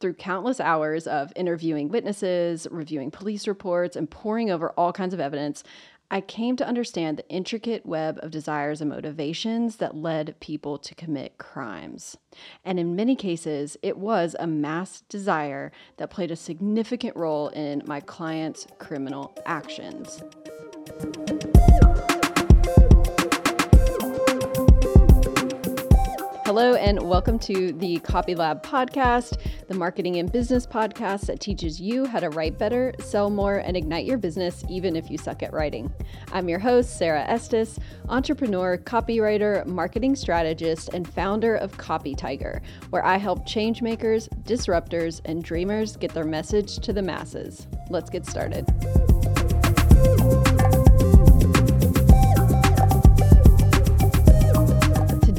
Through countless hours of interviewing witnesses, reviewing police reports, and poring over all kinds of evidence, I came to understand the intricate web of desires and motivations that led people to commit crimes. And in many cases, it was a mass desire that played a significant role in my clients' criminal actions. Hello, and welcome to the Copy Lab podcast, the marketing and business podcast that teaches you how to write better, sell more, and ignite your business even if you suck at writing. I'm your host, Sara Estes, entrepreneur, copywriter, marketing strategist, and founder of Copy Tiger, where I help changemakers, disruptors, and dreamers get their message to the masses. Let's get started.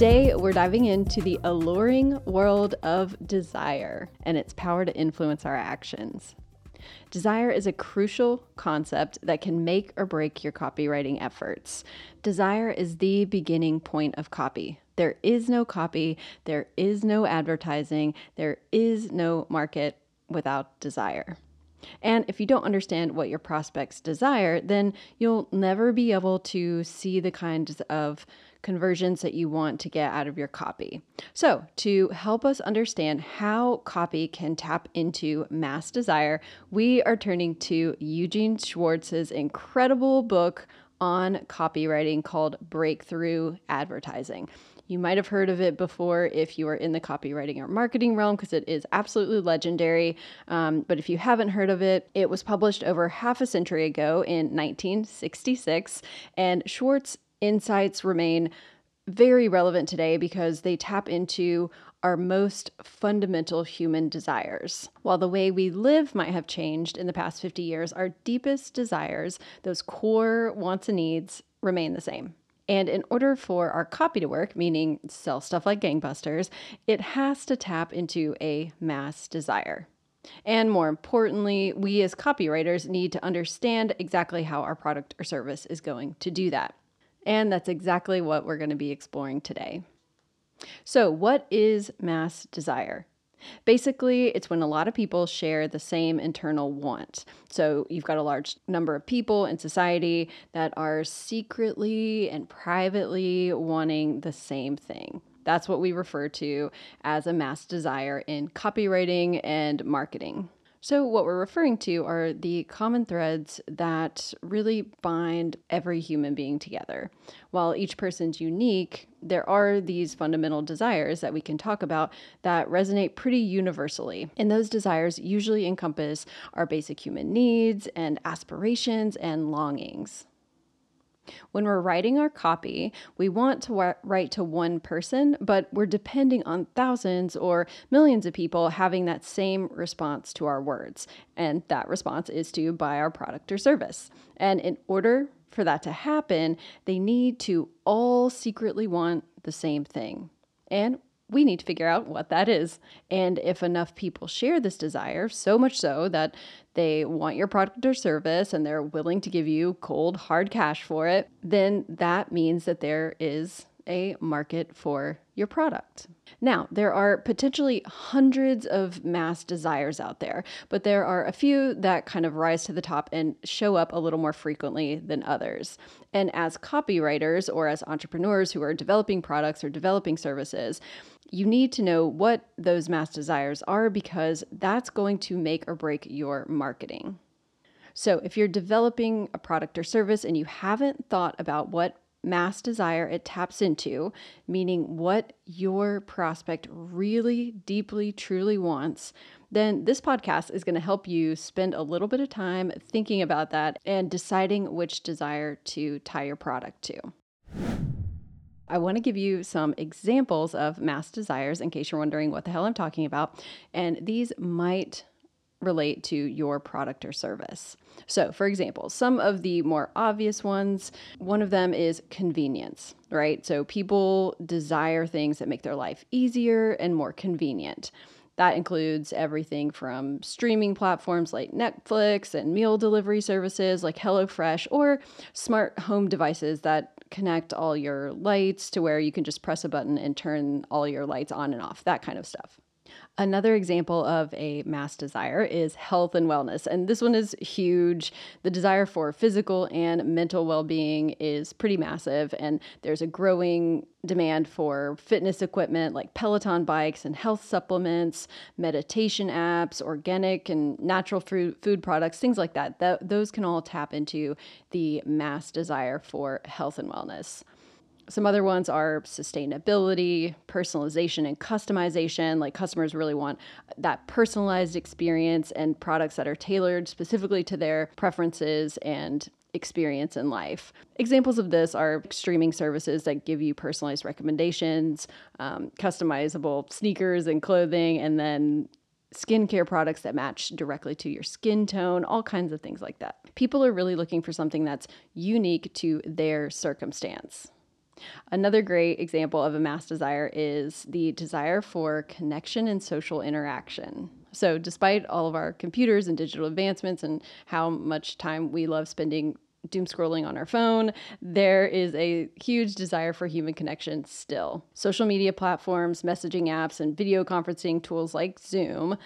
Today, we're diving into the alluring world of desire and its power to influence our actions. Desire is a crucial concept that can make or break your copywriting efforts. Desire is the beginning point of copy. There is no copy, there is no advertising, there is no market without desire. And if you don't understand what your prospects desire, then you'll never be able to see the kinds of conversions that you want to get out of your copy. So, to help us understand how copy can tap into mass desire, we are turning to Eugene Schwartz's incredible book on copywriting called Breakthrough Advertising. You might have heard of it before if you are in the copywriting or marketing realm because it is absolutely legendary. Um, but if you haven't heard of it, it was published over half a century ago in 1966. And Schwartz insights remain very relevant today because they tap into our most fundamental human desires. While the way we live might have changed in the past 50 years, our deepest desires, those core wants and needs, remain the same. And in order for our copy to work, meaning sell stuff like gangbusters, it has to tap into a mass desire. And more importantly, we as copywriters need to understand exactly how our product or service is going to do that. And that's exactly what we're going to be exploring today. So, what is mass desire? Basically, it's when a lot of people share the same internal want. So, you've got a large number of people in society that are secretly and privately wanting the same thing. That's what we refer to as a mass desire in copywriting and marketing. So, what we're referring to are the common threads that really bind every human being together. While each person's unique, there are these fundamental desires that we can talk about that resonate pretty universally. And those desires usually encompass our basic human needs and aspirations and longings. When we're writing our copy, we want to write to one person, but we're depending on thousands or millions of people having that same response to our words. And that response is to buy our product or service. And in order for that to happen, they need to all secretly want the same thing. And we need to figure out what that is. And if enough people share this desire, so much so that they want your product or service and they're willing to give you cold, hard cash for it, then that means that there is a market for your product. Now, there are potentially hundreds of mass desires out there, but there are a few that kind of rise to the top and show up a little more frequently than others. And as copywriters or as entrepreneurs who are developing products or developing services, you need to know what those mass desires are because that's going to make or break your marketing. So, if you're developing a product or service and you haven't thought about what mass desire it taps into, meaning what your prospect really deeply, truly wants, then this podcast is going to help you spend a little bit of time thinking about that and deciding which desire to tie your product to. I want to give you some examples of mass desires in case you're wondering what the hell I'm talking about. And these might relate to your product or service. So, for example, some of the more obvious ones, one of them is convenience, right? So, people desire things that make their life easier and more convenient. That includes everything from streaming platforms like Netflix and meal delivery services like HelloFresh or smart home devices that connect all your lights to where you can just press a button and turn all your lights on and off, that kind of stuff. Another example of a mass desire is health and wellness. And this one is huge. The desire for physical and mental well being is pretty massive. And there's a growing demand for fitness equipment like Peloton bikes and health supplements, meditation apps, organic and natural food, food products, things like that. that. Those can all tap into the mass desire for health and wellness. Some other ones are sustainability, personalization, and customization. Like customers really want that personalized experience and products that are tailored specifically to their preferences and experience in life. Examples of this are streaming services that give you personalized recommendations, um, customizable sneakers and clothing, and then skincare products that match directly to your skin tone, all kinds of things like that. People are really looking for something that's unique to their circumstance. Another great example of a mass desire is the desire for connection and social interaction. So, despite all of our computers and digital advancements and how much time we love spending doom scrolling on our phone, there is a huge desire for human connection still. Social media platforms, messaging apps, and video conferencing tools like Zoom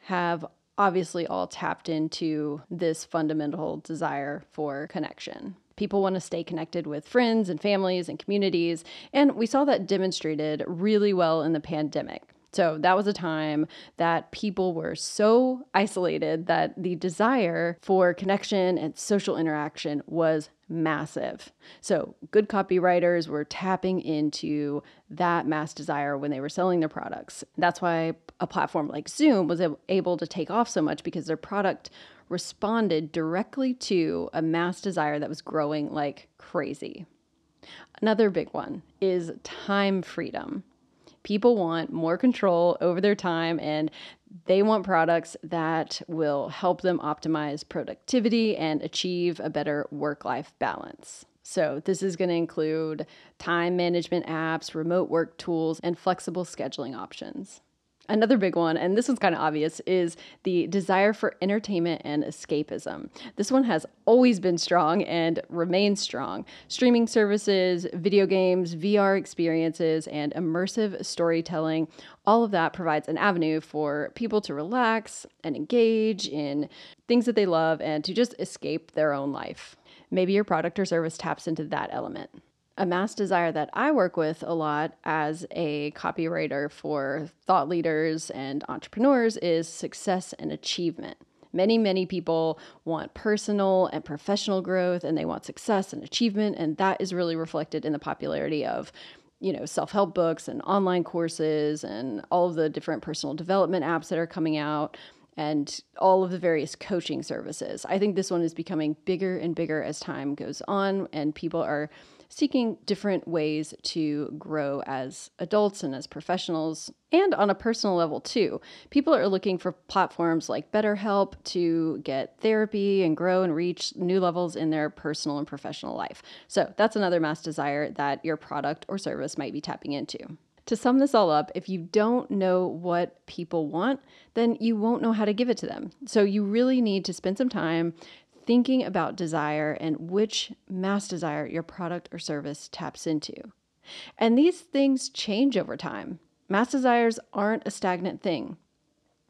have obviously all tapped into this fundamental desire for connection. People want to stay connected with friends and families and communities. And we saw that demonstrated really well in the pandemic. So that was a time that people were so isolated that the desire for connection and social interaction was massive. So good copywriters were tapping into that mass desire when they were selling their products. That's why a platform like Zoom was able to take off so much because their product responded directly to a mass desire that was growing like crazy. Another big one is time freedom. People want more control over their time and they want products that will help them optimize productivity and achieve a better work life balance. So, this is going to include time management apps, remote work tools, and flexible scheduling options. Another big one, and this one's kind of obvious, is the desire for entertainment and escapism. This one has always been strong and remains strong. Streaming services, video games, VR experiences, and immersive storytelling all of that provides an avenue for people to relax and engage in things that they love and to just escape their own life. Maybe your product or service taps into that element a mass desire that I work with a lot as a copywriter for thought leaders and entrepreneurs is success and achievement. Many, many people want personal and professional growth and they want success and achievement. And that is really reflected in the popularity of, you know, self help books and online courses and all of the different personal development apps that are coming out and all of the various coaching services. I think this one is becoming bigger and bigger as time goes on, and people are seeking different ways to grow as adults and as professionals, and on a personal level too. People are looking for platforms like BetterHelp to get therapy and grow and reach new levels in their personal and professional life. So that's another mass desire that your product or service might be tapping into. To sum this all up, if you don't know what people want, then you won't know how to give it to them. So you really need to spend some time thinking about desire and which mass desire your product or service taps into. And these things change over time. Mass desires aren't a stagnant thing.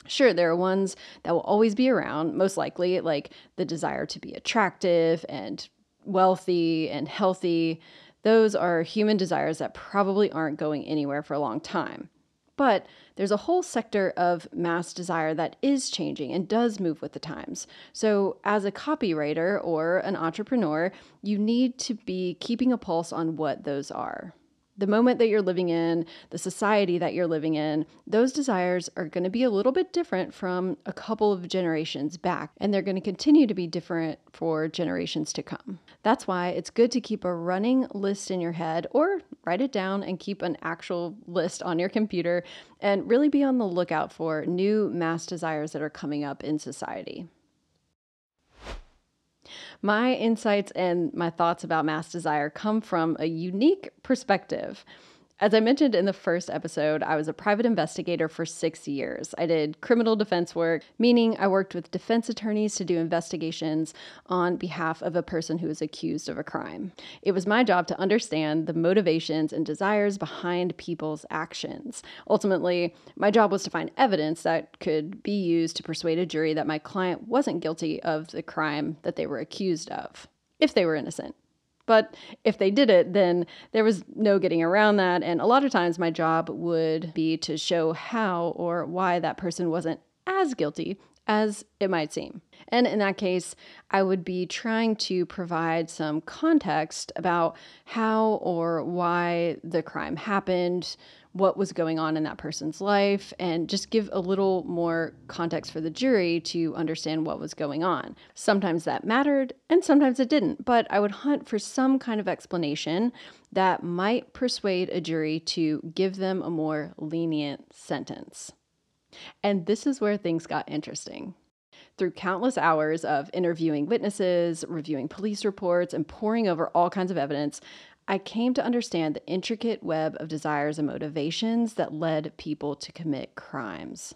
Sure, there are ones that will always be around, most likely, like the desire to be attractive and wealthy and healthy. Those are human desires that probably aren't going anywhere for a long time. But there's a whole sector of mass desire that is changing and does move with the times. So, as a copywriter or an entrepreneur, you need to be keeping a pulse on what those are the moment that you're living in, the society that you're living in, those desires are going to be a little bit different from a couple of generations back, and they're going to continue to be different for generations to come. That's why it's good to keep a running list in your head or write it down and keep an actual list on your computer and really be on the lookout for new mass desires that are coming up in society. My insights and my thoughts about mass desire come from a unique perspective. As I mentioned in the first episode, I was a private investigator for six years. I did criminal defense work, meaning I worked with defense attorneys to do investigations on behalf of a person who was accused of a crime. It was my job to understand the motivations and desires behind people's actions. Ultimately, my job was to find evidence that could be used to persuade a jury that my client wasn't guilty of the crime that they were accused of, if they were innocent. But if they did it, then there was no getting around that. And a lot of times my job would be to show how or why that person wasn't as guilty as it might seem. And in that case, I would be trying to provide some context about how or why the crime happened, what was going on in that person's life and just give a little more context for the jury to understand what was going on. Sometimes that mattered and sometimes it didn't, but I would hunt for some kind of explanation that might persuade a jury to give them a more lenient sentence. And this is where things got interesting. Through countless hours of interviewing witnesses, reviewing police reports, and poring over all kinds of evidence, I came to understand the intricate web of desires and motivations that led people to commit crimes.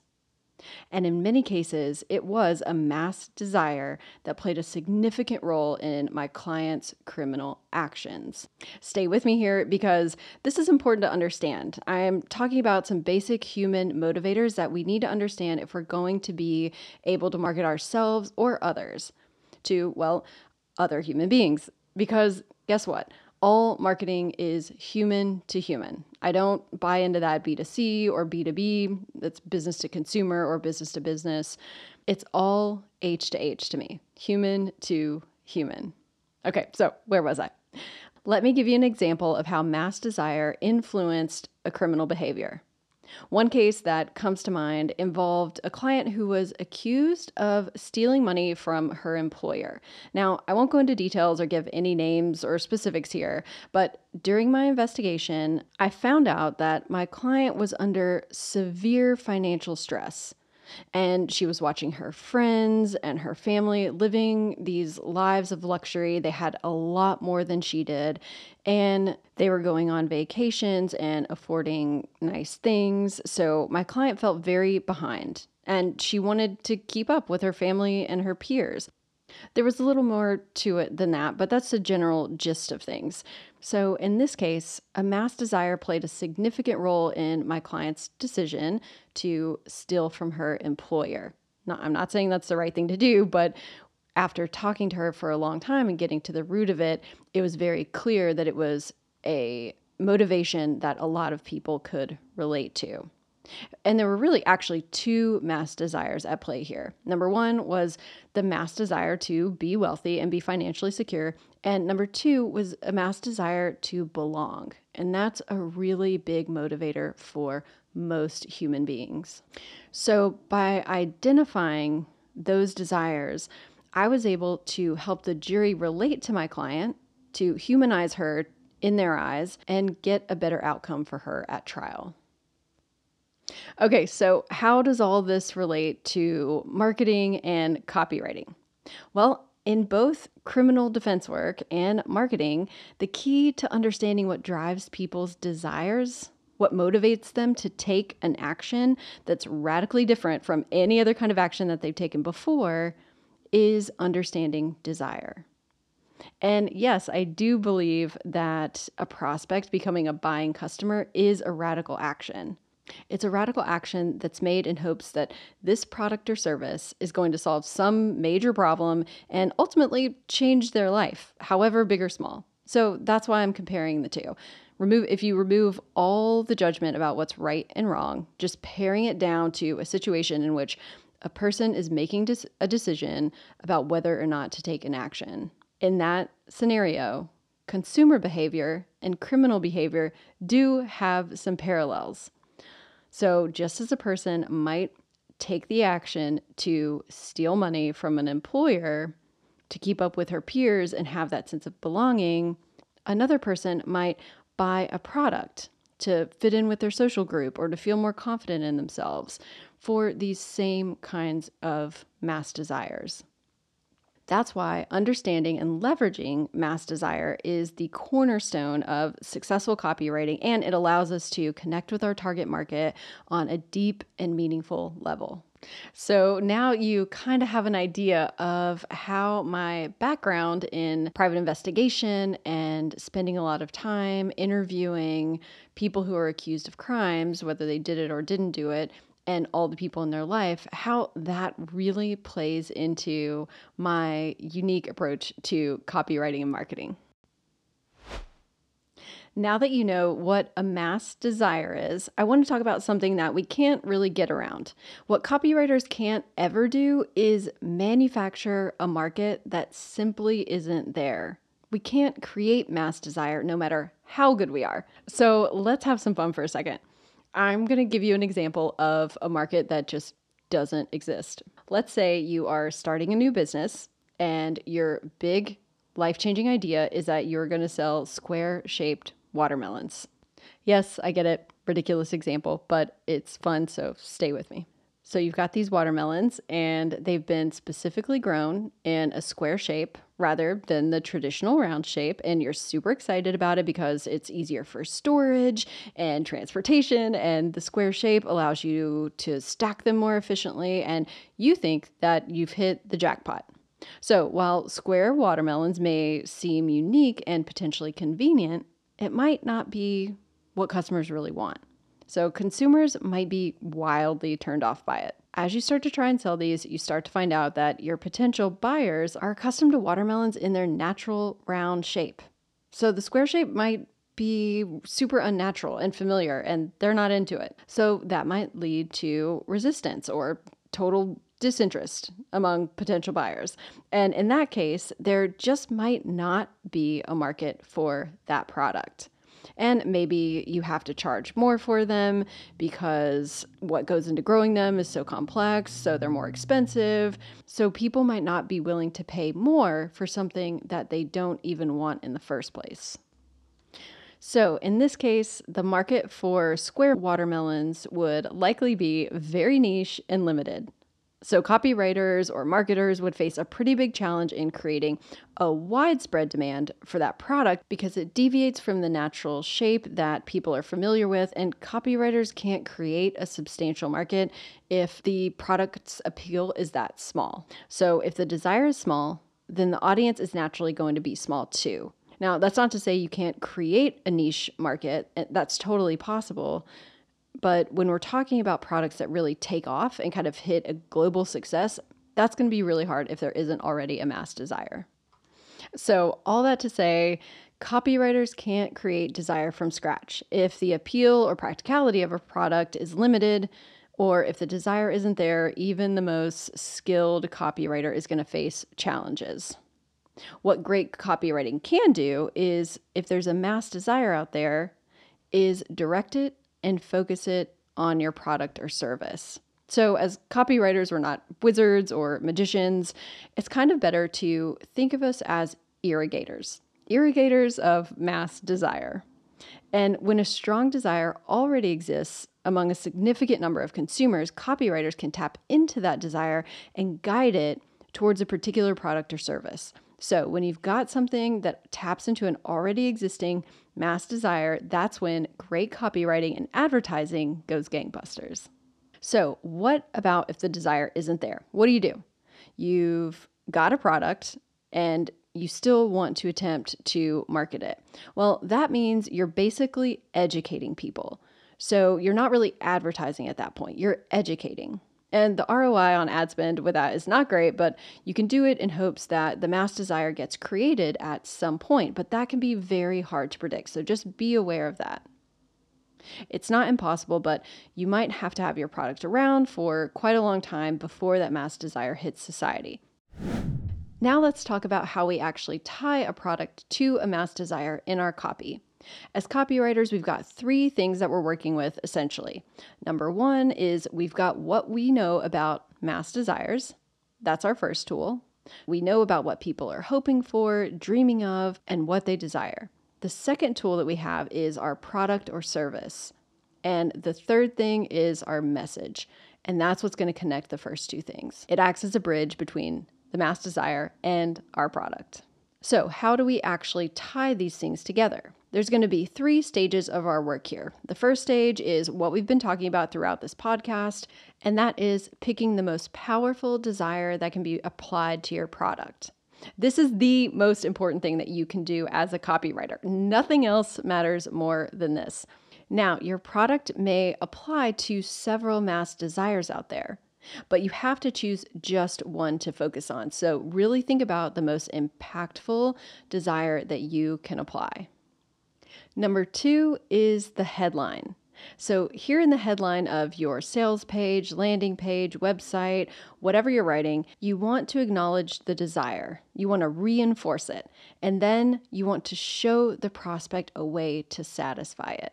And in many cases, it was a mass desire that played a significant role in my client's criminal actions. Stay with me here because this is important to understand. I am talking about some basic human motivators that we need to understand if we're going to be able to market ourselves or others to, well, other human beings. Because guess what? All marketing is human to human. I don't buy into that B2C or B2B, that's business to consumer or business to business. It's all H to H to me, human to human. Okay, so where was I? Let me give you an example of how mass desire influenced a criminal behavior. One case that comes to mind involved a client who was accused of stealing money from her employer. Now, I won't go into details or give any names or specifics here, but during my investigation, I found out that my client was under severe financial stress. And she was watching her friends and her family living these lives of luxury. They had a lot more than she did. And they were going on vacations and affording nice things. So my client felt very behind and she wanted to keep up with her family and her peers. There was a little more to it than that, but that's the general gist of things. So, in this case, a mass desire played a significant role in my client's decision to steal from her employer. Now, I'm not saying that's the right thing to do, but after talking to her for a long time and getting to the root of it, it was very clear that it was a motivation that a lot of people could relate to. And there were really actually two mass desires at play here. Number one was the mass desire to be wealthy and be financially secure. And number two was a mass desire to belong. And that's a really big motivator for most human beings. So by identifying those desires, I was able to help the jury relate to my client, to humanize her in their eyes, and get a better outcome for her at trial. Okay, so how does all this relate to marketing and copywriting? Well, in both criminal defense work and marketing, the key to understanding what drives people's desires, what motivates them to take an action that's radically different from any other kind of action that they've taken before, is understanding desire. And yes, I do believe that a prospect becoming a buying customer is a radical action. It's a radical action that's made in hopes that this product or service is going to solve some major problem and ultimately change their life, however big or small. So that's why I'm comparing the two. Remove if you remove all the judgment about what's right and wrong, just paring it down to a situation in which a person is making a decision about whether or not to take an action. In that scenario, consumer behavior and criminal behavior do have some parallels. So, just as a person might take the action to steal money from an employer to keep up with her peers and have that sense of belonging, another person might buy a product to fit in with their social group or to feel more confident in themselves for these same kinds of mass desires. That's why understanding and leveraging mass desire is the cornerstone of successful copywriting, and it allows us to connect with our target market on a deep and meaningful level. So now you kind of have an idea of how my background in private investigation and spending a lot of time interviewing people who are accused of crimes, whether they did it or didn't do it, and all the people in their life, how that really plays into my unique approach to copywriting and marketing. Now that you know what a mass desire is, I want to talk about something that we can't really get around. What copywriters can't ever do is manufacture a market that simply isn't there. We can't create mass desire no matter how good we are. So let's have some fun for a second. I'm going to give you an example of a market that just doesn't exist. Let's say you are starting a new business and your big life changing idea is that you're going to sell square shaped watermelons. Yes, I get it. Ridiculous example, but it's fun, so stay with me. So you've got these watermelons, and they've been specifically grown in a square shape rather than the traditional round shape. And you're super excited about it because it's easier for storage and transportation. And the square shape allows you to stack them more efficiently. And you think that you've hit the jackpot. So while square watermelons may seem unique and potentially convenient, it might not be what customers really want. So consumers might be wildly turned off by it. As you start to try and sell these, you start to find out that your potential buyers are accustomed to watermelons in their natural round shape. So the square shape might be super unnatural and familiar, and they're not into it. So that might lead to resistance or total disinterest among potential buyers. And in that case, there just might not be a market for that product. And maybe you have to charge more for them because what goes into growing them is so complex, so they're more expensive. So people might not be willing to pay more for something that they don't even want in the first place. So, in this case, the market for square watermelons would likely be very niche and limited. So, copywriters or marketers would face a pretty big challenge in creating a widespread demand for that product because it deviates from the natural shape that people are familiar with. And copywriters can't create a substantial market if the product's appeal is that small. So, if the desire is small, then the audience is naturally going to be small too. Now, that's not to say you can't create a niche market, that's totally possible. But when we're talking about products that really take off and kind of hit a global success, that's going to be really hard if there isn't already a mass desire. So, all that to say, copywriters can't create desire from scratch. If the appeal or practicality of a product is limited, or if the desire isn't there, even the most skilled copywriter is going to face challenges. What great copywriting can do is if there's a mass desire out there, is direct it and focus it on your product or service. So, as copywriters, we're not wizards or magicians. It's kind of better to think of us as irrigators, irrigators of mass desire. And when a strong desire already exists among a significant number of consumers, copywriters can tap into that desire and guide it towards a particular product or service. So, when you've got something that taps into an already existing mass desire, that's when great copywriting and advertising goes gangbusters. So, what about if the desire isn't there? What do you do? You've got a product and you still want to attempt to market it. Well, that means you're basically educating people. So, you're not really advertising at that point, you're educating. And the ROI on ad spend with that is not great, but you can do it in hopes that the mass desire gets created at some point, but that can be very hard to predict. So just be aware of that. It's not impossible, but you might have to have your product around for quite a long time before that mass desire hits society. Now let's talk about how we actually tie a product to a mass desire in our copy. As copywriters, we've got three things that we're working with essentially. Number one is we've got what we know about mass desires. That's our first tool. We know about what people are hoping for, dreaming of, and what they desire. The second tool that we have is our product or service. And the third thing is our message. And that's what's going to connect the first two things. It acts as a bridge between the mass desire, and our product. So, how do we actually tie these things together? There's going to be three stages of our work here. The first stage is what we've been talking about throughout this podcast, and that is picking the most powerful desire that can be applied to your product. This is the most important thing that you can do as a copywriter. Nothing else matters more than this. Now, your product may apply to several mass desires out there, but you have to choose just one to focus on. So, really think about the most impactful desire that you can apply. Number two is the headline. So, here in the headline of your sales page, landing page, website, whatever you're writing, you want to acknowledge the desire. You want to reinforce it. And then you want to show the prospect a way to satisfy it.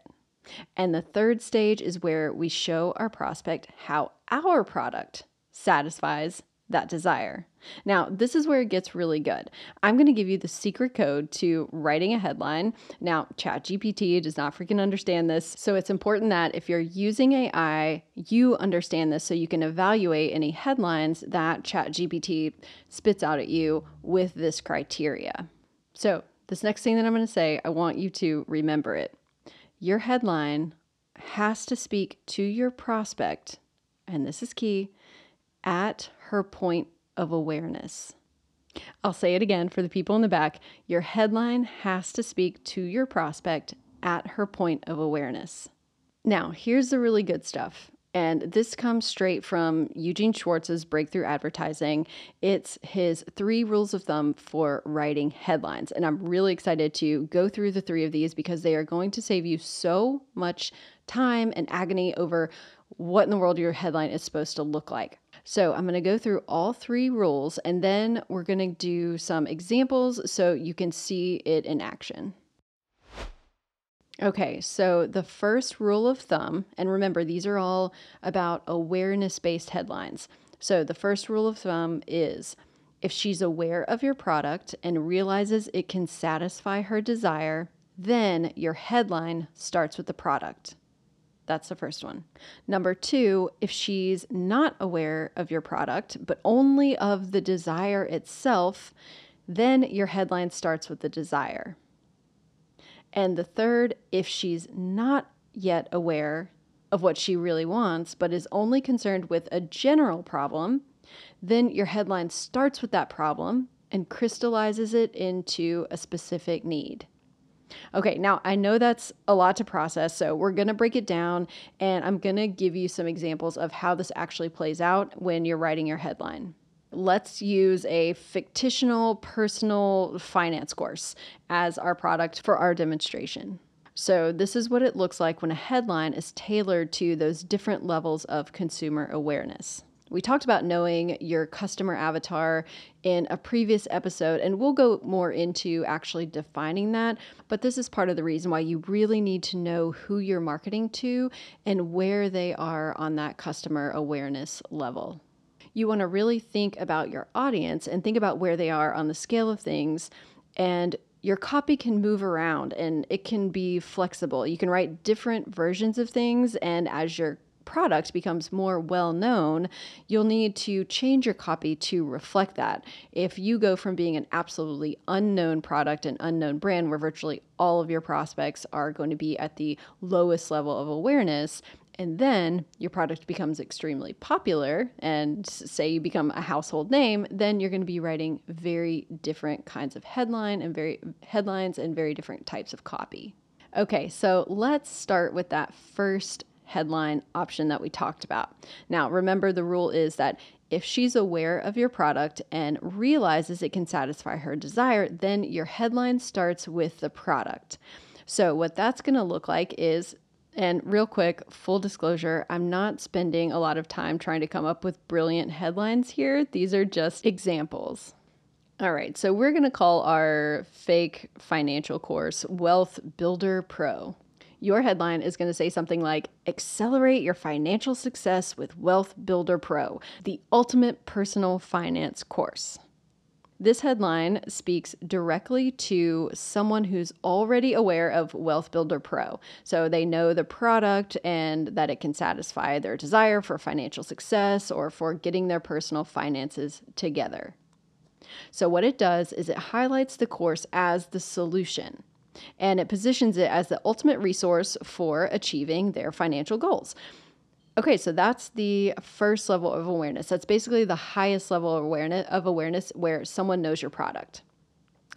And the third stage is where we show our prospect how our product satisfies that desire. Now, this is where it gets really good. I'm going to give you the secret code to writing a headline. Now, ChatGPT does not freaking understand this, so it's important that if you're using AI, you understand this so you can evaluate any headlines that ChatGPT spits out at you with this criteria. So, this next thing that I'm going to say, I want you to remember it. Your headline has to speak to your prospect, and this is key, at her point of awareness. I'll say it again for the people in the back. Your headline has to speak to your prospect at her point of awareness. Now, here's the really good stuff. And this comes straight from Eugene Schwartz's Breakthrough Advertising. It's his three rules of thumb for writing headlines. And I'm really excited to go through the three of these because they are going to save you so much time and agony over what in the world your headline is supposed to look like. So I'm going to go through all three rules and then we're going to do some examples so you can see it in action. Okay, so the first rule of thumb, and remember, these are all about awareness based headlines. So the first rule of thumb is if she's aware of your product and realizes it can satisfy her desire, then your headline starts with the product. That's the first one. Number two, if she's not aware of your product, but only of the desire itself, then your headline starts with the desire. And the third, if she's not yet aware of what she really wants, but is only concerned with a general problem, then your headline starts with that problem and crystallizes it into a specific need. Okay, now I know that's a lot to process, so we're going to break it down and I'm going to give you some examples of how this actually plays out when you're writing your headline. Let's use a fictional personal finance course as our product for our demonstration. So, this is what it looks like when a headline is tailored to those different levels of consumer awareness. We talked about knowing your customer avatar in a previous episode, and we'll go more into actually defining that. But this is part of the reason why you really need to know who you're marketing to and where they are on that customer awareness level. You want to really think about your audience and think about where they are on the scale of things. And your copy can move around and it can be flexible. You can write different versions of things, and as your product becomes more well known, you'll need to change your copy to reflect that. If you go from being an absolutely unknown product and unknown brand where virtually all of your prospects are going to be at the lowest level of awareness, and then your product becomes extremely popular and say you become a household name then you're going to be writing very different kinds of headline and very headlines and very different types of copy okay so let's start with that first headline option that we talked about. Now, remember the rule is that if she's aware of your product and realizes it can satisfy her desire, then your headline starts with the product. So, what that's going to look like is and real quick, full disclosure, I'm not spending a lot of time trying to come up with brilliant headlines here. These are just examples. All right, so we're going to call our fake financial course Wealth Builder Pro your headline is going to say something like Accelerate your financial success with Wealth Builder Pro, the ultimate personal finance course. This headline speaks directly to someone who's already aware of Wealth Builder Pro. So they know the product and that it can satisfy their desire for financial success or for getting their personal finances together. So, what it does is it highlights the course as the solution and it positions it as the ultimate resource for achieving their financial goals. Okay, so that's the first level of awareness. That's basically the highest level of awareness of awareness where someone knows your product.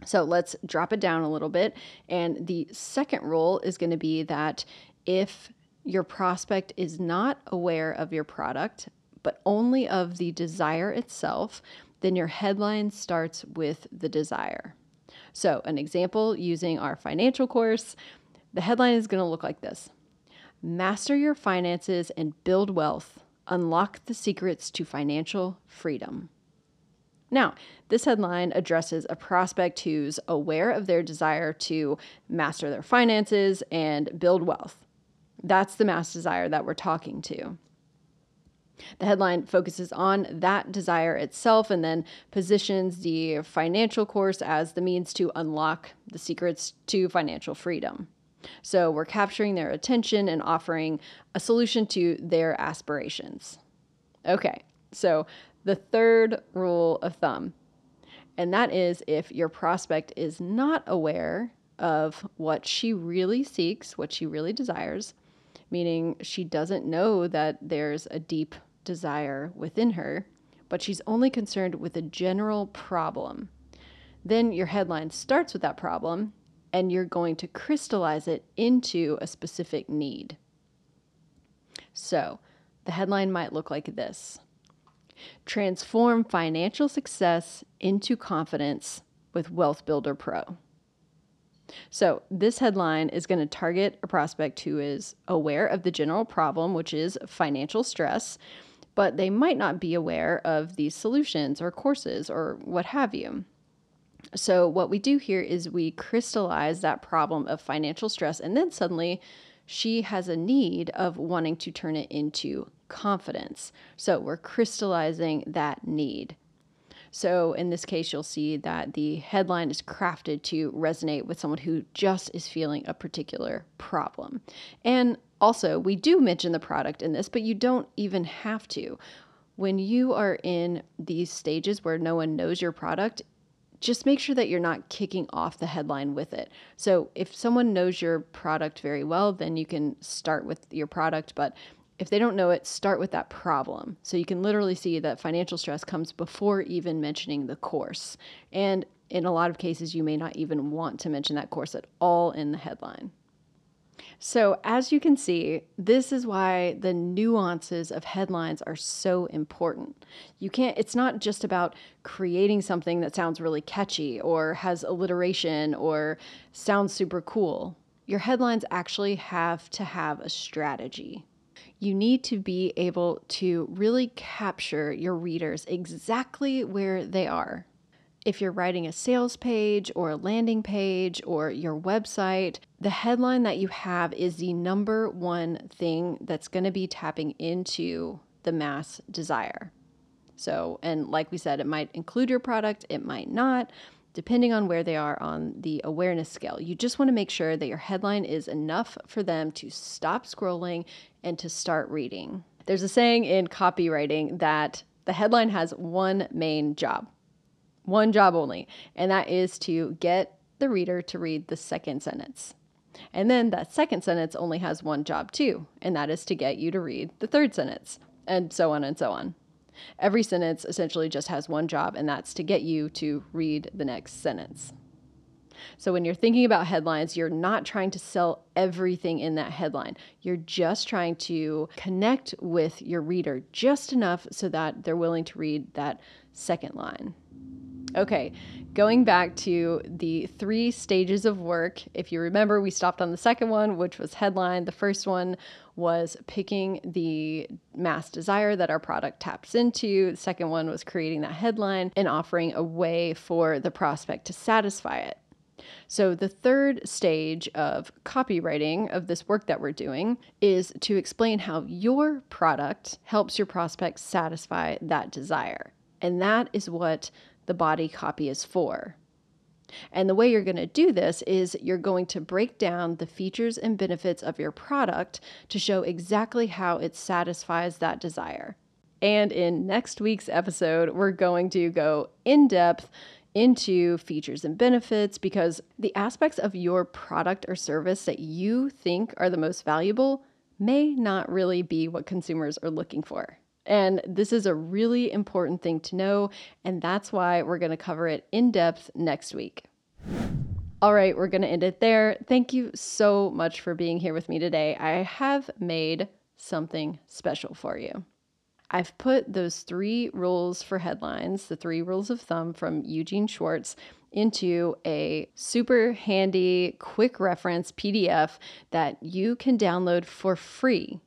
So let's drop it down a little bit. And the second rule is going to be that if your prospect is not aware of your product, but only of the desire itself, then your headline starts with the desire. So, an example using our financial course, the headline is going to look like this Master your finances and build wealth. Unlock the secrets to financial freedom. Now, this headline addresses a prospect who's aware of their desire to master their finances and build wealth. That's the mass desire that we're talking to. The headline focuses on that desire itself and then positions the financial course as the means to unlock the secrets to financial freedom. So we're capturing their attention and offering a solution to their aspirations. Okay, so the third rule of thumb, and that is if your prospect is not aware of what she really seeks, what she really desires, meaning she doesn't know that there's a deep desire within her, but she's only concerned with a general problem. Then your headline starts with that problem and you're going to crystallize it into a specific need. So, the headline might look like this Transform financial success into confidence with Wealth Builder Pro. So, this headline is going to target a prospect who is aware of the general problem, which is financial stress, but they might not be aware of these solutions or courses or what have you. So, what we do here is we crystallize that problem of financial stress, and then suddenly she has a need of wanting to turn it into confidence. So, we're crystallizing that need. So, in this case, you'll see that the headline is crafted to resonate with someone who just is feeling a particular problem. And also, we do mention the product in this, but you don't even have to. When you are in these stages where no one knows your product, just make sure that you're not kicking off the headline with it. So, if someone knows your product very well, then you can start with your product. But if they don't know it, start with that problem. So, you can literally see that financial stress comes before even mentioning the course. And in a lot of cases, you may not even want to mention that course at all in the headline. So, as you can see, this is why the nuances of headlines are so important. You can't, it's not just about creating something that sounds really catchy or has alliteration or sounds super cool. Your headlines actually have to have a strategy. You need to be able to really capture your readers exactly where they are if you're writing a sales page or a landing page or your website, the headline that you have is the number one thing that's going to be tapping into the mass desire. So, and like we said, it might include your product, it might not, depending on where they are on the awareness scale. You just want to make sure that your headline is enough for them to stop scrolling and to start reading. There's a saying in copywriting that the headline has one main job one job only, and that is to get the reader to read the second sentence. And then that second sentence only has one job too, and that is to get you to read the third sentence, and so on and so on. Every sentence essentially just has one job, and that's to get you to read the next sentence. So when you're thinking about headlines, you're not trying to sell everything in that headline. You're just trying to connect with your reader just enough so that they're willing to read that second line. Okay, going back to the three stages of work. If you remember, we stopped on the second one, which was headline. The first one was picking the mass desire that our product taps into. The second one was creating that headline and offering a way for the prospect to satisfy it. So, the third stage of copywriting of this work that we're doing is to explain how your product helps your prospect satisfy that desire. And that is what the body copy is for. And the way you're going to do this is you're going to break down the features and benefits of your product to show exactly how it satisfies that desire. And in next week's episode, we're going to go in depth into features and benefits because the aspects of your product or service that you think are the most valuable may not really be what consumers are looking for. And this is a really important thing to know, and that's why we're going to cover it in depth next week. All right, we're going to end it there. Thank you so much for being here with me today. I have made something special for you. I've put those three rules for headlines, the three rules of thumb from Eugene Schwartz, into a super handy, quick reference PDF that you can download for free.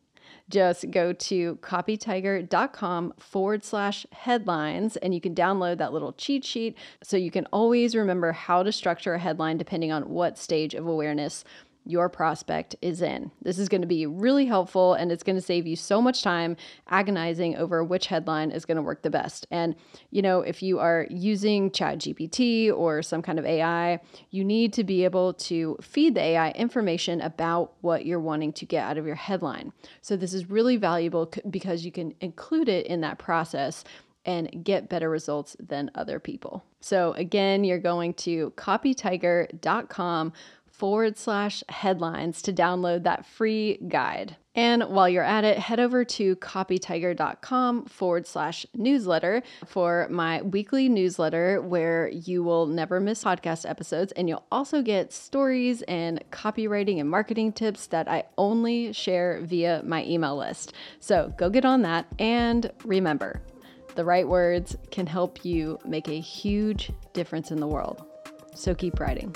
Just go to copytiger.com forward slash headlines and you can download that little cheat sheet so you can always remember how to structure a headline depending on what stage of awareness your prospect is in. This is going to be really helpful and it's going to save you so much time agonizing over which headline is going to work the best. And, you know, if you are using ChatGPT or some kind of AI, you need to be able to feed the AI information about what you're wanting to get out of your headline. So, this is really valuable because you can include it in that process and get better results than other people. So, again, you're going to copytiger.com forward slash headlines to download that free guide. And while you're at it, head over to copytiger.com forward slash newsletter for my weekly newsletter where you will never miss podcast episodes. And you'll also get stories and copywriting and marketing tips that I only share via my email list. So go get on that. And remember, the right words can help you make a huge difference in the world. So keep writing.